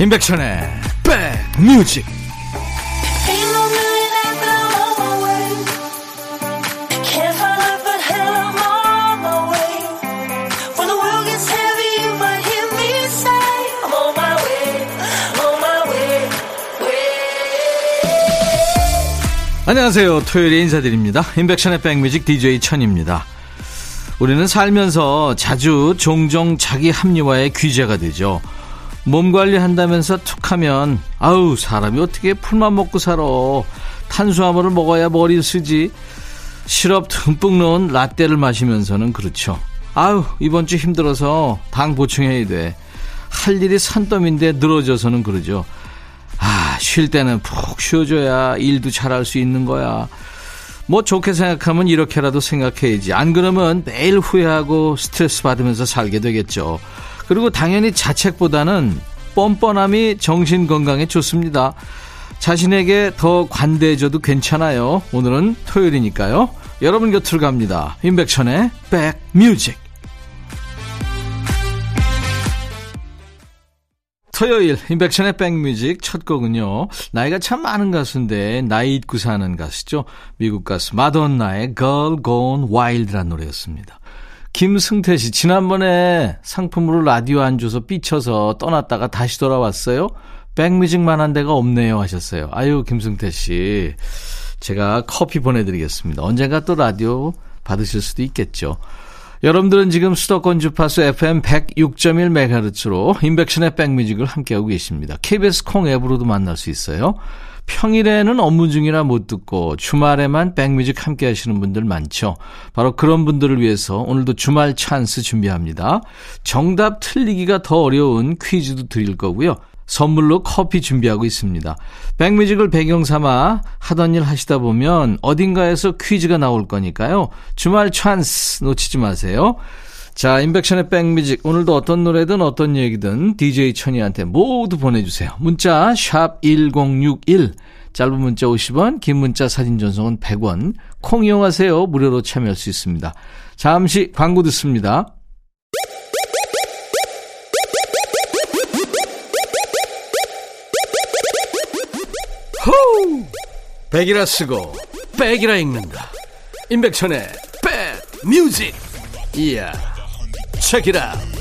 임백천의 백뮤직. 안녕하세요. 토요일에 인사드립니다. 임백천의 백뮤직 DJ 천입니다. 우리는 살면서 자주 종종 자기 합리화의 귀재가 되죠 몸 관리한다면서 툭 하면 아우 사람이 어떻게 풀만 먹고 살아? 탄수화물을 먹어야 머리 쓰지. 시럽 듬뿍 넣은 라떼를 마시면서는 그렇죠. 아우 이번 주 힘들어서 당 보충해야 돼. 할 일이 산더미인데 늘어져서는 그러죠. 아 쉴 때는 푹 쉬어줘야 일도 잘할 수 있는 거야. 뭐 좋게 생각하면 이렇게라도 생각해야지. 안 그러면 매일 후회하고 스트레스 받으면서 살게 되겠죠. 그리고 당연히 자책보다는 뻔뻔함이 정신 건강에 좋습니다. 자신에게 더 관대해져도 괜찮아요. 오늘은 토요일이니까요. 여러분 곁으로 갑니다. 임백천의 백뮤직. 토요일 임백천의 백뮤직 첫 곡은요. 나이가 참 많은 가수인데 나이 잊고 사는 가수죠. 미국 가수 마돈나의 Girl Gone Wild라는 노래였습니다. 김승태 씨, 지난번에 상품으로 라디오 안 줘서 삐쳐서 떠났다가 다시 돌아왔어요? 백뮤직만 한 데가 없네요 하셨어요. 아유, 김승태 씨. 제가 커피 보내드리겠습니다. 언젠가 또 라디오 받으실 수도 있겠죠. 여러분들은 지금 수도권 주파수 FM 106.1MHz로 인백션의 백뮤직을 함께하고 계십니다. KBS 콩 앱으로도 만날 수 있어요. 평일에는 업무 중이라 못 듣고 주말에만 백뮤직 함께 하시는 분들 많죠. 바로 그런 분들을 위해서 오늘도 주말 찬스 준비합니다. 정답 틀리기가 더 어려운 퀴즈도 드릴 거고요. 선물로 커피 준비하고 있습니다. 백뮤직을 배경 삼아 하던 일 하시다 보면 어딘가에서 퀴즈가 나올 거니까요. 주말 찬스 놓치지 마세요. 자, 임백천의 백뮤직. 오늘도 어떤 노래든 어떤 얘기든 DJ 천이한테 모두 보내주세요. 문자, 샵 1061. 짧은 문자 50원, 긴 문자 사진 전송은 100원. 콩 이용하세요. 무료로 참여할 수 있습니다. 잠시 광고 듣습니다. 호우! 백이라 쓰고, 백이라 읽는다. 인백천의 백 뮤직. 이야. Out.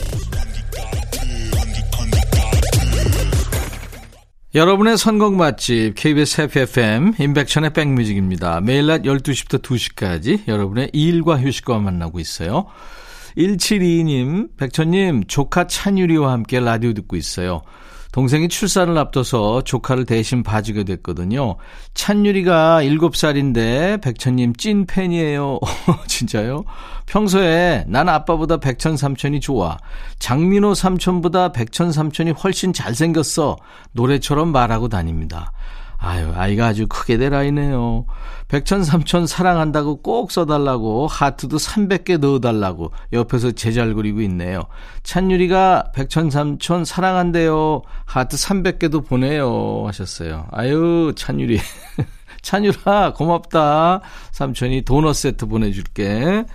여러분의 선곡 맛집 KBS FFM 인백천의 백뮤직입니다. 매일 낮 12시부터 2시까지 여러분의 일과 휴식과 만나고 있어요. 1722님, 백천님, 조카 찬유리와 함께 라디오 듣고 있어요. 동생이 출산을 앞둬서 조카를 대신 봐주게 됐거든요. 찬유리가 7살인데 백천님 찐 팬이에요. 진짜요? 평소에 난 아빠보다 백천 삼촌이 좋아. 장민호 삼촌보다 백천 삼촌이 훨씬 잘생겼어. 노래처럼 말하고 다닙니다. 아유, 아이가 아주 크게 될 아이네요. 백천 삼촌 사랑한다고 꼭 써달라고 하트도 300개 넣어달라고 옆에서 제잘 그리고 있네요. 찬유리가 백천 삼촌 사랑한대요. 하트 300개도 보내요 하셨어요. 아유, 찬유리. 찬유라 고맙다. 삼촌이 도넛 세트 보내줄게.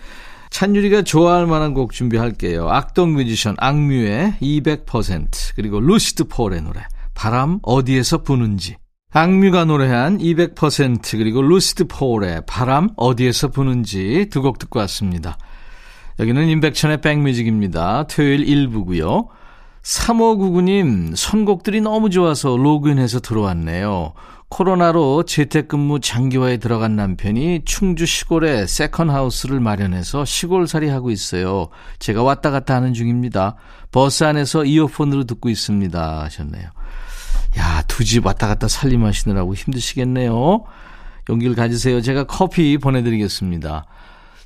찬유리가 좋아할 만한 곡 준비할게요. 악동 뮤지션 악뮤의 200% 그리고 루시드 폴의 노래 바람 어디에서 부는지 악뮤가 노래한 200% 그리고 루시드 폴의 바람 어디에서 부는지 두 곡 듣고 왔습니다. 여기는 임백천의 백뮤직입니다. 토요일 1부고요. 3599님 선곡들이 너무 좋아서 로그인해서 들어왔네요. 코로나로 재택근무 장기화에 들어간 남편이 충주 시골에 second house를 마련해서 시골살이 하고 있어요. 제가 왔다 갔다 하는 중입니다. 버스 안에서 이어폰으로 듣고 있습니다. 하셨네요. 야, 두 집 왔다 갔다 살림하시느라고 힘드시겠네요. 용기를 가지세요. 제가 커피 보내드리겠습니다.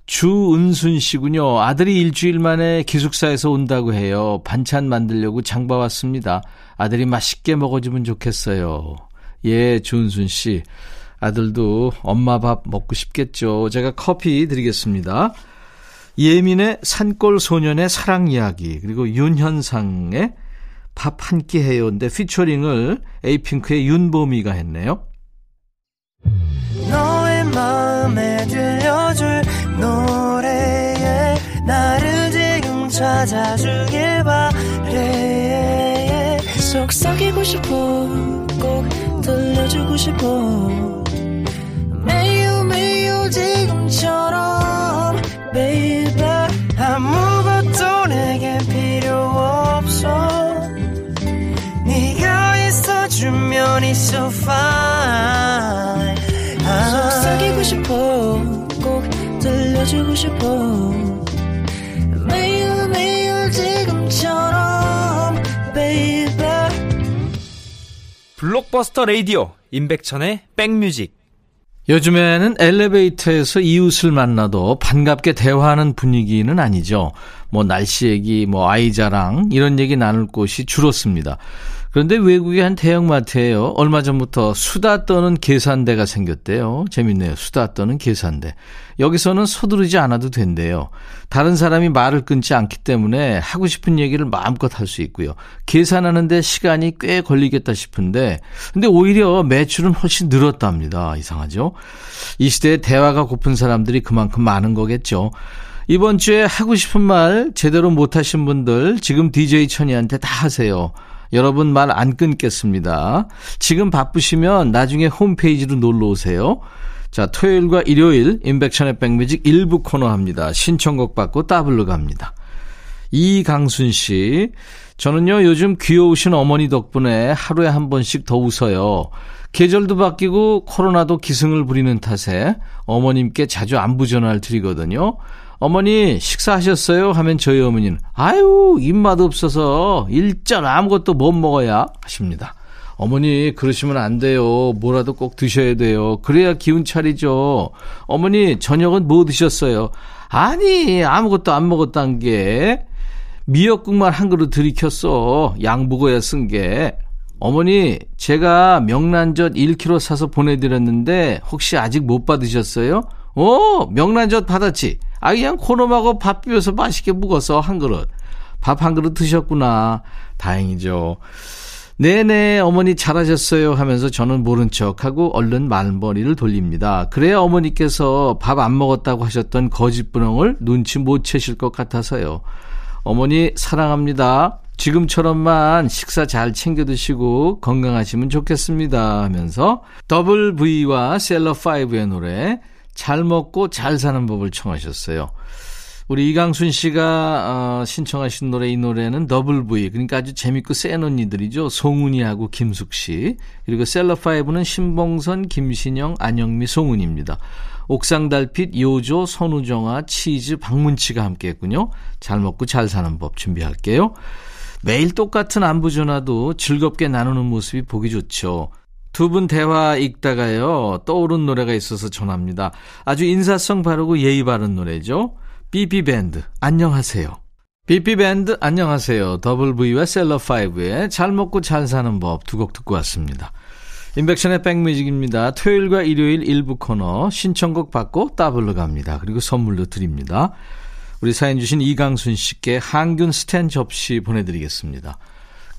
주은순 씨군요. 아들이 일주일 만에 기숙사에서 온다고 해요. 반찬 만들려고 장봐 왔습니다. 아들이 맛있게 먹어주면 좋겠어요. 예, 주은순 씨. 아들도 엄마 밥 먹고 싶겠죠. 제가 커피 드리겠습니다. 예민의 산골 소년의 사랑 이야기, 그리고 윤현상의 밥 한 끼 해요인데 피처링을 에이핑크의 윤보미가 했네요. 너의 마음에 들려줄 노래에 나를 지금 찾아주길 바래. 속삭이고 싶어 꼭 들려주고 싶어. 매우 매우 지금처럼 baby. 아무것도 내게 필요 없 있어주면 it's so fine. 속삭이고 싶어. 꼭 들려주고 싶어. 매일 매일 지금처럼 baby. 블록버스터 레이디오 임백천의 백뮤직. 요즘에는 엘리베이터에서 이웃을 만나도 반갑게 대화하는 분위기는 아니죠. 뭐 날씨 얘기, 뭐 아이 자랑 이런 얘기 나눌 곳이 줄었습니다. 그런데 외국의 한 대형마트에요. 얼마 전부터 수다 떠는 계산대가 생겼대요. 재밌네요. 수다 떠는 계산대. 여기서는 서두르지 않아도 된대요. 다른 사람이 말을 끊지 않기 때문에 하고 싶은 얘기를 마음껏 할 수 있고요. 계산하는데 시간이 꽤 걸리겠다 싶은데, 근데 오히려 매출은 훨씬 늘었답니다. 이상하죠? 이 시대에 대화가 고픈 사람들이 그만큼 많은 거겠죠. 이번 주에 하고 싶은 말 제대로 못하신 분들 지금 DJ 천이한테 다 하세요. 여러분 말 안 끊겠습니다. 지금 바쁘시면 나중에 홈페이지로 놀러 오세요. 자, 토요일과 일요일 인백션의 백뮤직 일부 코너 합니다. 신청곡 받고 따블로 갑니다. 이강순 씨, 저는요 요즘 귀여우신 어머니 덕분에 하루에 한 번씩 더 웃어요. 계절도 바뀌고 코로나도 기승을 부리는 탓에 어머님께 자주 안부 전화를 드리거든요. 어머니 식사하셨어요? 하면 저희 어머니는 아유 입맛 없어서 일전 아무것도 못 먹어야 하십니다. 어머니 그러시면 안 돼요. 뭐라도 꼭 드셔야 돼요. 그래야 기운 차리죠. 어머니 저녁은 뭐 드셨어요? 아니 아무것도 안 먹었단 게 미역국만 한 그릇 들이켰어. 양부고야 쓴 게. 어머니 제가 명란젓 1kg 사서 보내드렸는데 혹시 아직 못 받으셨어요? 어 명란젓 받았지. 아, 그냥 코놈하고 밥 비벼서 맛있게 묵어서 한 그릇. 밥 한 그릇 드셨구나. 다행이죠. 네네, 어머니 잘하셨어요 하면서 저는 모른 척하고 얼른 말머리를 돌립니다. 그래야 어머니께서 밥 안 먹었다고 하셨던 거짓부렁을 눈치 못 채실 것 같아서요. 어머니 사랑합니다. 지금처럼만 식사 잘 챙겨 드시고 건강하시면 좋겠습니다 하면서 더블 V와 셀럽파이브의 노래 잘 먹고 잘 사는 법을 청하셨어요. 우리 이강순 씨가 어, 신청하신 노래 이 노래는 더블 V 그러니까 아주 재밌고 센 언니들이죠. 송은이하고 김숙 씨 그리고 셀럽파이브는 신봉선, 김신영, 안영미, 송은입니다. 옥상 달빛, 요조, 선우정아, 치즈, 박문치가 함께했군요. 잘 먹고 잘 사는 법 준비할게요. 매일 똑같은 안부 전화도 즐겁게 나누는 모습이 보기 좋죠. 두 분 대화 읽다가요, 떠오른 노래가 있어서 전합니다. 아주 인사성 바르고 예의 바른 노래죠. 삐삐밴드, 안녕하세요. 삐삐밴드, 안녕하세요. 더블V와 셀러5의 잘 먹고 잘 사는 법 두 곡 듣고 왔습니다. 인백션의 백뮤직입니다. 토요일과 일요일 일부 코너 신청곡 받고 따블로 갑니다. 그리고 선물도 드립니다. 우리 사연 주신 이강순 씨께 항균 스탠 접시 보내드리겠습니다.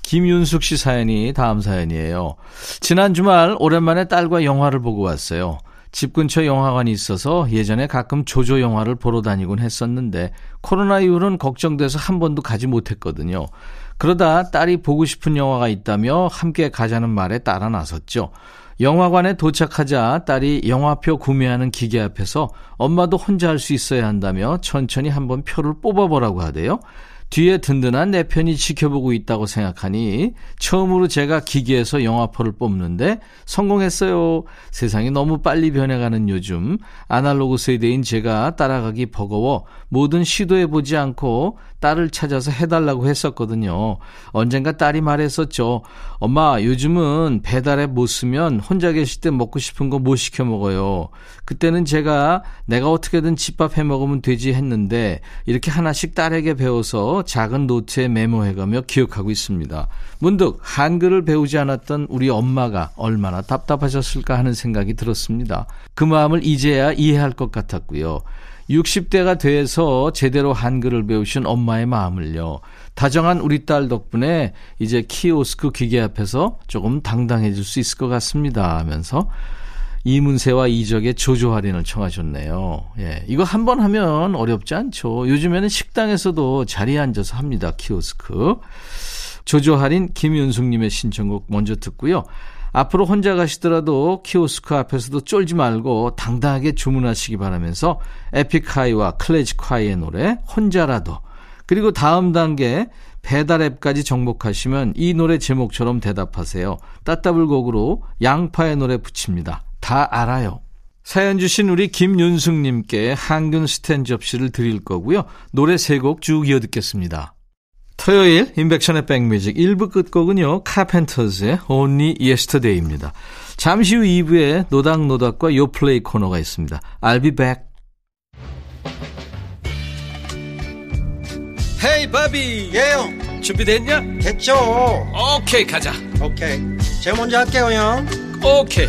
김윤숙 씨 사연이 다음 사연이에요. 지난 주말 오랜만에 딸과 영화를 보고 왔어요. 집 근처 영화관이 있어서 예전에 가끔 조조 영화를 보러 다니곤 했었는데 코로나 이후로는 걱정돼서 한 번도 가지 못했거든요. 그러다 딸이 보고 싶은 영화가 있다며 함께 가자는 말에 따라 나섰죠. 영화관에 도착하자 딸이 영화표 구매하는 기계 앞에서 엄마도 혼자 할 수 있어야 한다며 천천히 한번 표를 뽑아보라고 하대요. 뒤에 든든한 내 편이 지켜보고 있다고 생각하니 처음으로 제가 기계에서 영화표를 뽑는데 성공했어요. 세상이 너무 빨리 변해가는 요즘 아날로그 세대인 제가 따라가기 버거워 뭐든 시도해보지 않고 딸을 찾아서 해달라고 했었거든요. 언젠가 딸이 말했었죠. 엄마 요즘은 배달에 못 쓰면 혼자 계실 때 먹고 싶은 거 못 시켜 먹어요. 그때는 제가 내가 어떻게든 집밥 해 먹으면 되지 했는데 이렇게 하나씩 딸에게 배워서 작은 노트에 메모해가며 기억하고 있습니다. 문득 한글을 배우지 않았던 우리 엄마가 얼마나 답답하셨을까 하는 생각이 들었습니다. 그 마음을 이제야 이해할 것 같았고요. 60대가 돼서 제대로 한글을 배우신 엄마의 마음을요. 다정한 우리 딸 덕분에 이제 키오스크 기계 앞에서 조금 당당해질 수 있을 것 같습니다 하면서 이문세와 이적의 조조 할인을 청하셨네요. 예. 이거 한 번 하면 어렵지 않죠. 요즘에는 식당에서도 자리에 앉아서 합니다. 키오스크. 조조 할인 김윤숙님의 신청곡 먼저 듣고요. 앞으로 혼자 가시더라도 키오스크 앞에서도 쫄지 말고 당당하게 주문하시기 바라면서 에픽하이와 클래식하이의 노래 혼자라도 그리고 다음 단계 배달 앱까지 정복하시면 이 노래 제목처럼 대답하세요. 따따블곡으로 양파의 노래 붙입니다. 다 알아요. 사연 주신 우리 김윤숙님께 항균 스탠 접시를 드릴 거고요. 노래 세 곡 쭉 이어 듣겠습니다. 토요일 인백션의 백뮤직 1부 끝곡은요. 카펜터즈의 Only Yesterday입니다. 잠시 후 2부에 노닥노닥과 요플레이 코너가 있습니다. I'll be back. 헤이 바비 예영 준비됐냐? 됐죠 오케이 가자 오케이 제가 먼저 할게요 형 오케이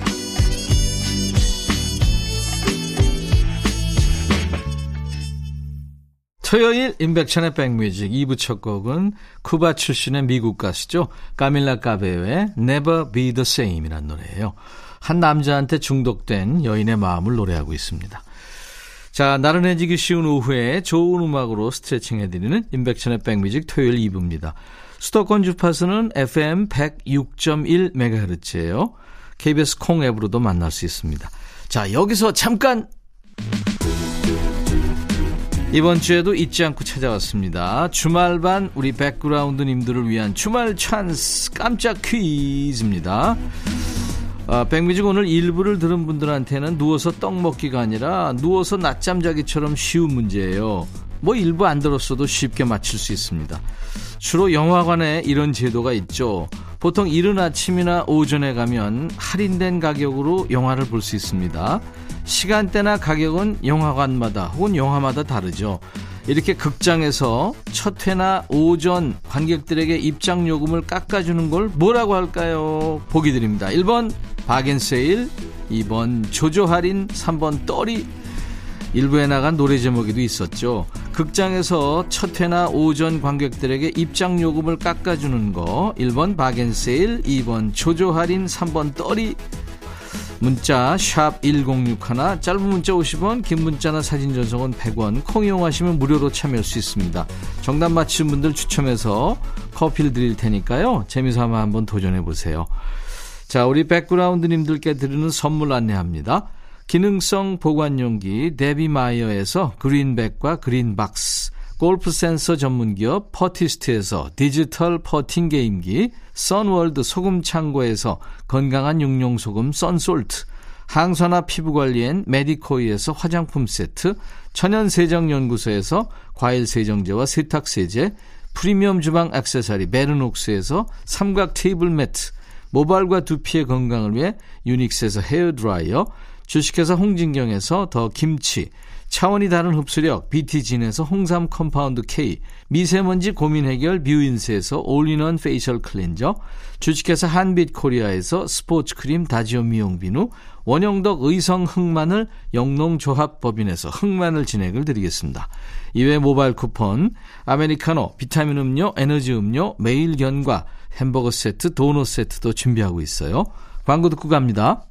토요일 인백천의 백뮤직 2부 첫 곡은 쿠바 출신의 미국 가수죠. 까밀라 까베의 Never Be The Same이라는 노래예요. 한 남자한테 중독된 여인의 마음을 노래하고 있습니다. 자, 나른해지기 쉬운 오후에 좋은 음악으로 스트레칭 해드리는 인백천의 백뮤직 토요일 2부입니다. 수도권 주파수는 FM 106.1MHz예요. KBS 콩 앱으로도 만날 수 있습니다. 자, 여기서 잠깐 이번 주에도 잊지 않고 찾아왔습니다. 주말반 우리 백그라운드님들을 위한 주말 찬스 깜짝 퀴즈입니다. 아, 백뮤직 오늘 일부를 들은 분들한테는 누워서 떡 먹기가 아니라 누워서 낮잠 자기처럼 쉬운 문제예요. 뭐 일부 안 들었어도 쉽게 맞출 수 있습니다. 주로 영화관에 이런 제도가 있죠. 보통 이른 아침이나 오전에 가면 할인된 가격으로 영화를 볼 수 있습니다. 시간대나 가격은 영화관마다 혹은 영화마다 다르죠. 이렇게 극장에서 첫 회나 오전 관객들에게 입장 요금을 깎아주는 걸 뭐라고 할까요? 보기 드립니다. 1번 바겐세일, 2번 조조 할인, 3번 떨이 일부에 나간 노래 제목에도 있었죠. 극장에서 첫 회나 오전 관객들에게 입장 요금을 깎아주는 거 1번 바겐세일, 2번 조조 할인, 3번 떨이 문자 1061, 짧은 문자 50원, 긴 문자나 사진 전송은 100원, 콩 이용하시면 무료로 참여할 수 있습니다. 정답 맞힌 분들 추첨해서 커피를 드릴 테니까요. 재미삼아 한번 도전해 보세요. 자, 우리 백그라운드님들께 드리는 선물 안내합니다. 기능성 보관용기 데비마이어에서 그린백과 그린박스 골프 센서 전문기업 퍼티스트에서 디지털 퍼팅 게임기, 선월드 소금 창고에서 건강한 육룡 소금 썬솔트, 항산화 피부 관리엔 메디코이에서 화장품 세트, 천연 세정 연구소에서 과일 세정제와 세탁 세제, 프리미엄 주방 액세서리 베르녹스에서 삼각 테이블 매트, 모발과 두피의 건강을 위해 유닉스에서 헤어 드라이어, 주식회사 홍진경에서 더 김치, 차원이 다른 흡수력 BT진에서 홍삼 compound K, 미세먼지 고민 해결 뷰인스에서 all-in-one facial cleanser, 주식회사 한빛코리아에서 스포츠 크림 다지오 미용 비누, 원형덕 의성 흑마늘 영농조합법인에서 흑마늘 진행을 드리겠습니다. 이외 모바일 쿠폰, 아메리카노, 비타민 음료, 에너지 음료, 매일 견과, 햄버거 세트, 도넛 세트도 준비하고 있어요. 광고 듣고 갑니다.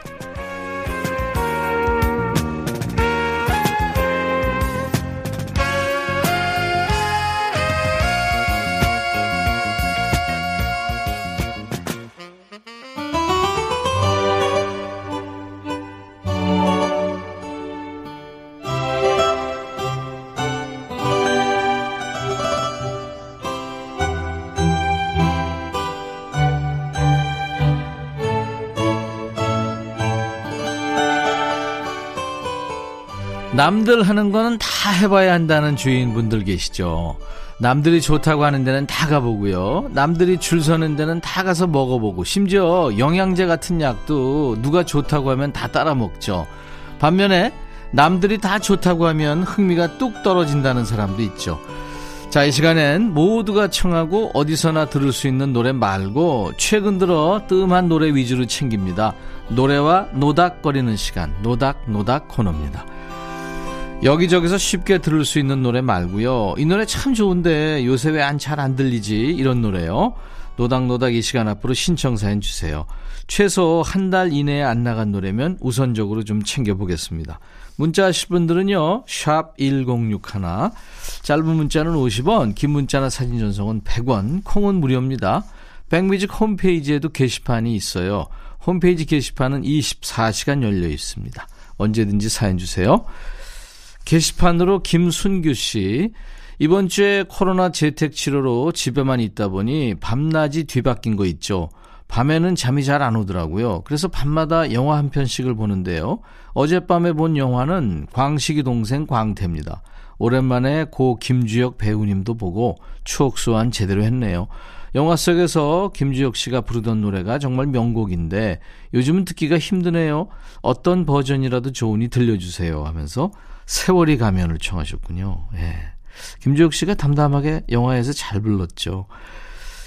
남들 하는 거는 다 해봐야 한다는 주인분들 계시죠. 남들이 좋다고 하는 데는 다 가보고요. 남들이 줄 서는 데는 다 가서 먹어보고, 심지어 영양제 같은 약도 누가 좋다고 하면 다 따라 먹죠. 반면에 남들이 다 좋다고 하면 흥미가 뚝 떨어진다는 사람도 있죠. 자, 이 시간엔 모두가 청하고 어디서나 들을 수 있는 노래 말고 최근 들어 뜸한 노래 위주로 챙깁니다. 노래와 노닥거리는 시간, 노닥노닥 코너입니다. 여기저기서 쉽게 들을 수 있는 노래 말고요. 이 노래 참 좋은데 요새 왜 안 잘 안 들리지? 이런 노래요. 노닥노닥 이 시간 앞으로 신청 사연 주세요. 최소 한 달 이내에 안 나간 노래면 우선적으로 좀 챙겨보겠습니다. 문자 하실 분들은요. 샵 1061, 짧은 문자는 50원, 긴 문자나 사진 전송은 100원, 콩은 무료입니다. 백뮤직 홈페이지에도 게시판이 있어요. 홈페이지 게시판은 24시간 열려 있습니다. 언제든지 사연 주세요. 게시판으로 김순규 씨. 이번 주에 코로나 재택 치료로 집에만 있다 보니 밤낮이 뒤바뀐 거 있죠. 밤에는 잠이 잘 안 오더라고요. 그래서 밤마다 영화 한 편씩을 보는데요. 어젯밤에 본 영화는 광식이 동생 광태입니다. 오랜만에 고 김주혁 배우님도 보고 추억 소환 제대로 했네요. 영화 속에서 김주혁 씨가 부르던 노래가 정말 명곡인데 요즘은 듣기가 힘드네요. 어떤 버전이라도 좋으니 들려주세요 하면서 세월이 가면을 청하셨군요. 예. 김주혁 씨가 담담하게 영화에서 잘 불렀죠.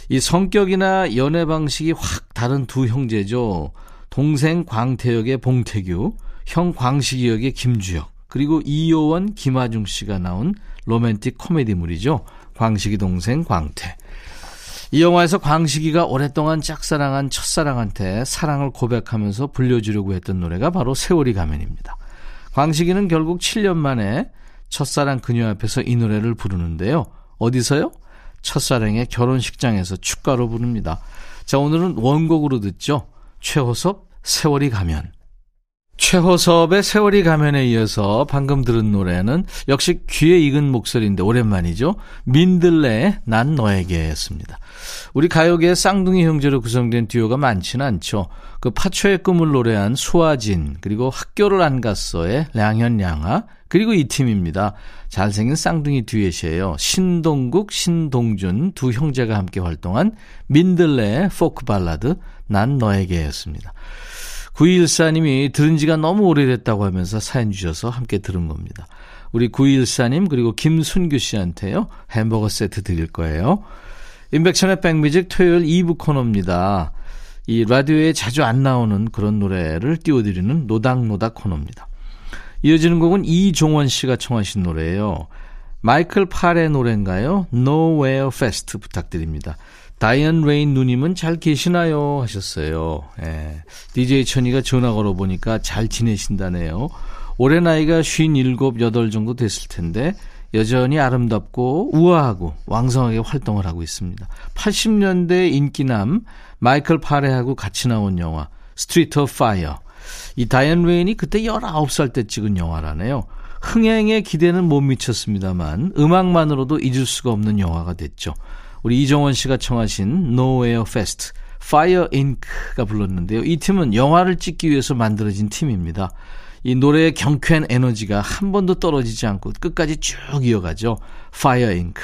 이 성격이나 연애 방식이 확 다른 두 형제죠. 동생 광태역의 봉태규, 형 광식이 역의 김주혁, 그리고 이효원, 김하중 씨가 나온 로맨틱 코미디물이죠. 광식이 동생 광태. 이 영화에서 광식이가 오랫동안 짝사랑한 첫사랑한테 사랑을 고백하면서 불려주려고 했던 노래가 바로 세월이 가면입니다. 광식이는 결국 7년 만에 첫사랑 그녀 앞에서 이 노래를 부르는데요. 어디서요? 첫사랑의 결혼식장에서 축가로 부릅니다. 자, 오늘은 원곡으로 듣죠. 최호섭, 세월이 가면. 최호섭의 세월이 가면에 이어서 방금 들은 노래는 역시 귀에 익은 목소리인데 오랜만이죠. 민들레의 난 너에게였습니다. 우리 가요계의 쌍둥이 형제로 구성된 듀오가 많지는 않죠. 그 파초의 꿈을 노래한 수와진 그리고 학교를 안 갔어의 량현량하 그리고 이 팀입니다. 잘생긴 쌍둥이 듀엣이에요. 신동국, 신동준 두 형제가 함께 활동한 민들레의 포크 발라드 난 너에게였습니다. 9214님이 들은 지가 너무 오래됐다고 하면서 사연 주셔서 함께 들은 겁니다. 우리 9214님 그리고 김순규 씨한테요. 햄버거 세트 드릴 거예요. 인백천의 백뮤직 토요일 2부 코너입니다. 이 라디오에 자주 안 나오는 그런 노래를 띄워드리는 노닥노닥 코너입니다. 이어지는 곡은 이종원 씨가 청하신 노래예요. 마이클 팔의 노래인가요? Nowhere Fast 부탁드립니다. 다이언 레인 누님은 잘 계시나요? 하셨어요. 예. DJ 천이가 전화 걸어보니까 잘 지내신다네요. 올해 나이가 57, 8 정도 됐을 텐데 여전히 아름답고 우아하고 왕성하게 활동을 하고 있습니다. 80년대 인기남 마이클 파레하고 같이 나온 영화 Street of Fire. 이 다이언 레인이 그때 19살 때 찍은 영화라네요. 흥행에 기대는 못 미쳤습니다만 음악만으로도 잊을 수가 없는 영화가 됐죠. 우리 이정원 씨가 청하신 Nowhere Fast, Fire Inc.가 불렀는데요. 이 팀은 영화를 찍기 위해서 만들어진 팀입니다. 이 노래의 경쾌한 에너지가 한 번도 떨어지지 않고 끝까지 쭉 이어가죠. Fire Inc.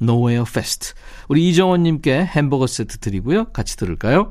Nowhere. 우리 이정원님께 햄버거 세트 드리고요. 같이 들을까요?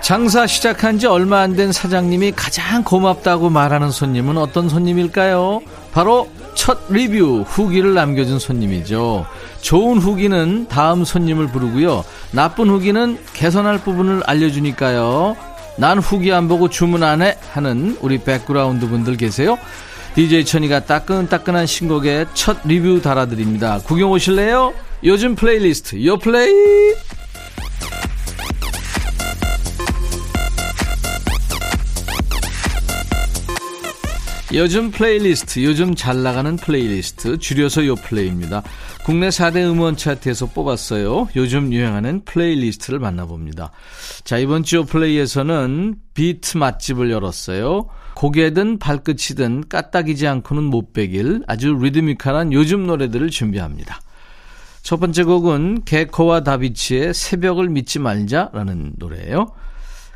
장사 시작한 지 얼마 안 된 사장님이 가장 고맙다고 말하는 손님은 어떤 손님일까요? 바로 첫 리뷰 후기를 남겨준 손님이죠. 좋은 후기는 다음 손님을 부르고요. 나쁜 후기는 개선할 부분을 알려주니까요. 난 후기 안 보고 주문 안 해 하는 우리 백그라운드 분들 계세요. DJ 천이가 따끈따끈한 신곡에 첫 리뷰 달아드립니다. 구경 오실래요? 요즘 플레이리스트 요플레이 요즘 플레이리스트, 요즘 잘 나가는 플레이리스트, 줄여서 요플레이입니다. 국내 4대 음원 차트에서 뽑았어요. 요즘 유행하는 playlist를 만나봅니다. 자, 이번 주 요플레이에서는 비트 맛집을 열었어요. 고개든 발끝이든 까딱이지 않고는 못 베길 아주 리드미컬한 요즘 노래들을 준비합니다. 첫 번째 곡은 개코와 다비치의 새벽을 믿지 말자라는 노래예요.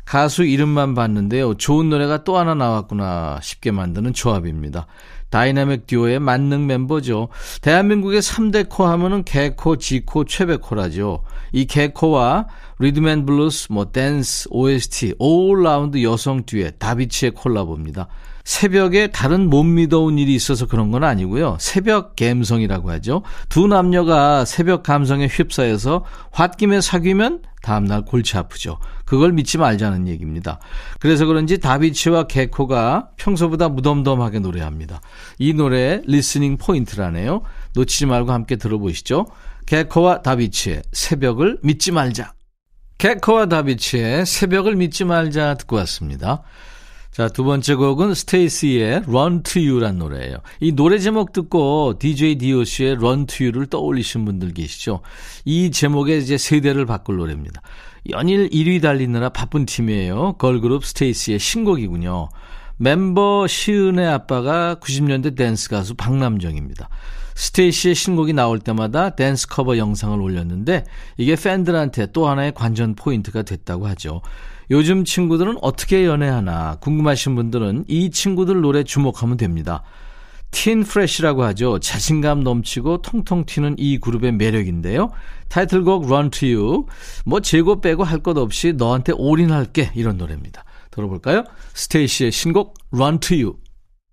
가수 이름만 봤는데요. 좋은 노래가 또 하나 나왔구나 싶게 만드는 조합입니다. 다이나믹 듀오의 만능 멤버죠. 대한민국의 3대 코 하면은 개코, 지코, 최백코라죠. 이 개코와 리듬앤블루스, 뭐 댄스, OST, all-round 여성 듀엣, 다비치의 콜라보입니다. 새벽에 다른 못 믿을 일이 있어서 그런 건 아니고요. 새벽 감성이라고 하죠. 두 남녀가 새벽 감성에 휩싸여서 홧김에 사귀면 다음날 골치 아프죠. 그걸 믿지 말자는 얘기입니다. 그래서 그런지 다비치와 개코가 평소보다 무덤덤하게 노래합니다. 이 노래의 listening 포인트라네요. 놓치지 말고 함께 들어보시죠. 개코와 다비치의 새벽을 믿지 말자. 개코와 다비치의 새벽을 믿지 말자 듣고 왔습니다. 자, 두 번째 곡은 스테이시의 Run to You란 노래예요. 이 노래 제목 듣고 DJ DOC의 Run to You를 떠올리신 분들 계시죠? 이 제목에 이제 세대를 바꿀 노래입니다. 연일 1위 달리느라 바쁜 팀이에요. 걸그룹 스테이시의 신곡이군요. 멤버 시은의 아빠가 90년대 댄스 가수 박남정입니다. 스테이시의 신곡이 나올 때마다 댄스 커버 영상을 올렸는데 이게 팬들한테 또 하나의 관전 포인트가 됐다고 하죠. 요즘 친구들은 어떻게 연애하나 궁금하신 분들은 이 친구들 노래 주목하면 됩니다. teen fresh라고 하죠. 자신감 넘치고 통통 튀는 이 그룹의 매력인데요. 타이틀곡 Run to You. 뭐 재고 빼고 할 것 없이 너한테 올인할게 이런 노래입니다. 들어볼까요? 스테이시의 신곡 Run to You.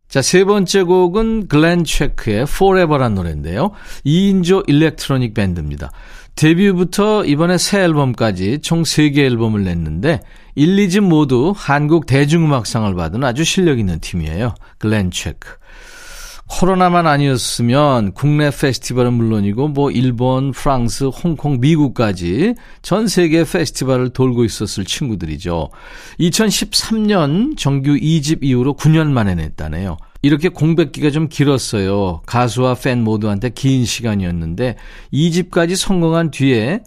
자, 세 번째 곡은 글렌 체크의 Forever란 노래인데요. 2인조 electronic 밴드입니다. 데뷔부터 이번에 새 앨범까지 총 3개 앨범을 냈는데 1, 2집 모두 한국 대중음악상을 받은 아주 실력 있는 팀이에요. 글렌 체크. 코로나만 아니었으면 국내 페스티벌은 물론이고 뭐 일본, 프랑스, 홍콩, 미국까지 전 세계 페스티벌을 돌고 있었을 친구들이죠. 2013년 정규 2집 이후로 9년 만에 냈다네요. 이렇게 공백기가 좀 길었어요. 가수와 팬 모두한테 긴 시간이었는데 2집까지 성공한 뒤에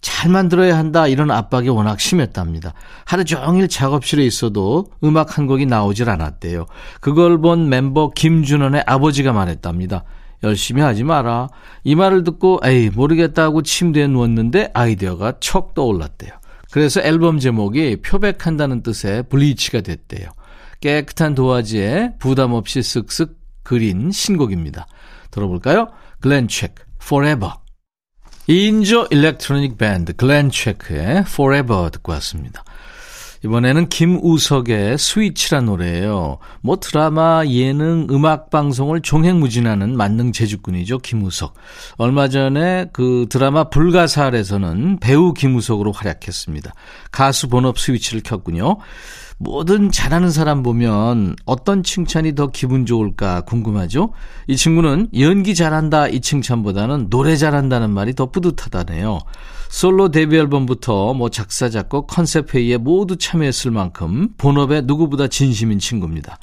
잘 만들어야 한다 이런 압박이 워낙 심했답니다. 하루 종일 작업실에 있어도 음악 한 곡이 나오질 않았대요. 그걸 본 멤버 김준원의 아버지가 말했답니다. 열심히 하지 마라. 이 말을 듣고 에이 모르겠다고 침대에 누웠는데 아이디어가 척 떠올랐대요. 그래서 앨범 제목이 표백한다는 뜻의 Bleach가 됐대요. 깨끗한 도화지에 부담 없이 쓱쓱 그린 신곡입니다. 들어볼까요? 글렌 체크, Forever. 2인조 electronic 밴드 글렌 체크의 Forever 듣고 왔습니다. 이번에는 김우석의 스위치란 노래예요. 뭐 드라마, 예능, 음악 방송을 종횡무진하는 만능 제주꾼이죠. 김우석. 얼마 전에 그 드라마 불가사할에서는 배우 김우석으로 활약했습니다. 가수 본업 스위치를 켰군요. 뭐든 잘하는 사람 보면 어떤 칭찬이 더 기분 좋을까 궁금하죠? 이 친구는 연기 잘한다 이 칭찬보다는 노래 잘한다는 말이 더 뿌듯하다네요. 솔로 데뷔 앨범부터 뭐 작사, 작곡, 컨셉 회의에 모두 참여했을 만큼 본업에 누구보다 진심인 친구입니다.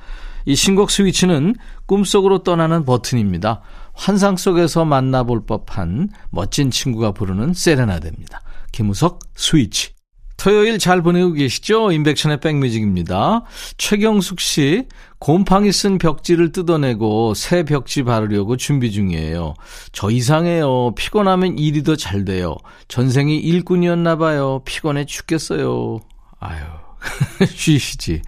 이 신곡 스위치는 꿈속으로 떠나는 버튼입니다. 환상 속에서 만나볼 법한 멋진 친구가 부르는 세레나데입니다. 김우석 스위치. 토요일 잘 보내고 계시죠? 인백션의 백뮤직입니다. 최경숙 씨, 곰팡이 쓴 벽지를 뜯어내고 새 벽지 바르려고 준비 중이에요. 저 이상해요. 피곤하면 일이 더 잘 돼요. 전생이 일꾼이었나 봐요. 피곤해 죽겠어요. 아유, 쉬시지.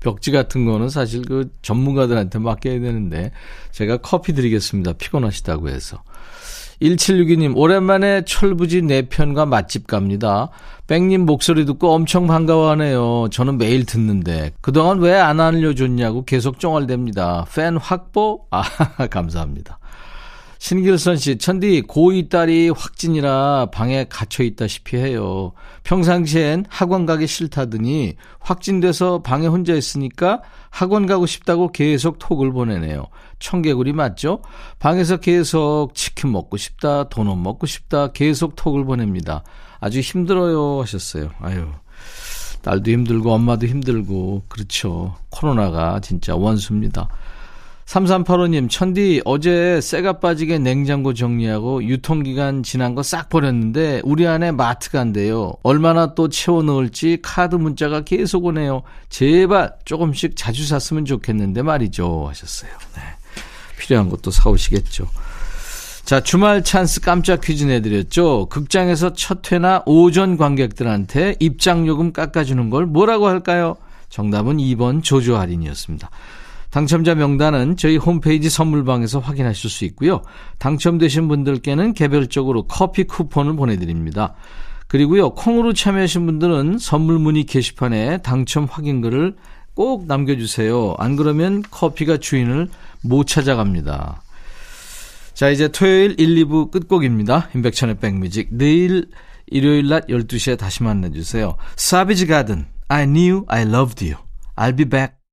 벽지 같은 거는 사실 그 전문가들한테 맡겨야 되는데 제가 커피 드리겠습니다. 피곤하시다고 해서. 1762님, 오랜만에 철부지 4편과 맛집 갑니다. 뺑님 목소리 듣고 엄청 반가워하네요. 저는 매일 듣는데. 그동안 왜 안 알려줬냐고 계속 쫑알댑니다. 팬 확보? 아, 감사합니다. 신길선 씨, 천디, 고2 딸이 확진이라 방에 갇혀 있다시피 해요. 평상시엔 학원 가기 싫다더니 확진돼서 방에 혼자 있으니까 학원 가고 싶다고 계속 톡을 보내네요. 청개구리 맞죠? 방에서 계속 치킨 먹고 싶다, 도넛 먹고 싶다, 계속 톡을 보냅니다. 아주 힘들어요 하셨어요. 아유. 딸도 힘들고 엄마도 힘들고 그렇죠. 코로나가 진짜 원수입니다. 3385님, 천디, 어제 쇠가 빠지게 냉장고 정리하고 유통기간 지난 거 싹 버렸는데, 우리 안에 마트 간대요. 얼마나 또 채워 넣을지 카드 문자가 계속 오네요. 제발 조금씩 자주 샀으면 좋겠는데 말이죠. 하셨어요. 네. 필요한 것도 사오시겠죠. 자, 주말 찬스 깜짝 퀴즈 내드렸죠. 극장에서 첫 회나 오전 관객들한테 입장요금 깎아주는 걸 뭐라고 할까요? 정답은 2번 조조 할인이었습니다. 당첨자 명단은 저희 홈페이지 선물방에서 확인하실 수 있고요. 당첨되신 분들께는 개별적으로 커피 쿠폰을 보내드립니다. 그리고요, 콩으로 참여하신 분들은 선물 문의 게시판에 당첨 확인글을 꼭 남겨주세요. 안 그러면 커피가 주인을 못 찾아갑니다. 자, 이제 토요일 1, 2부 끝곡입니다. 임백천의 백뮤직. 내일 일요일 낮 12시에 다시 만나주세요. 사비지 가든, I knew I loved you. I'll be back.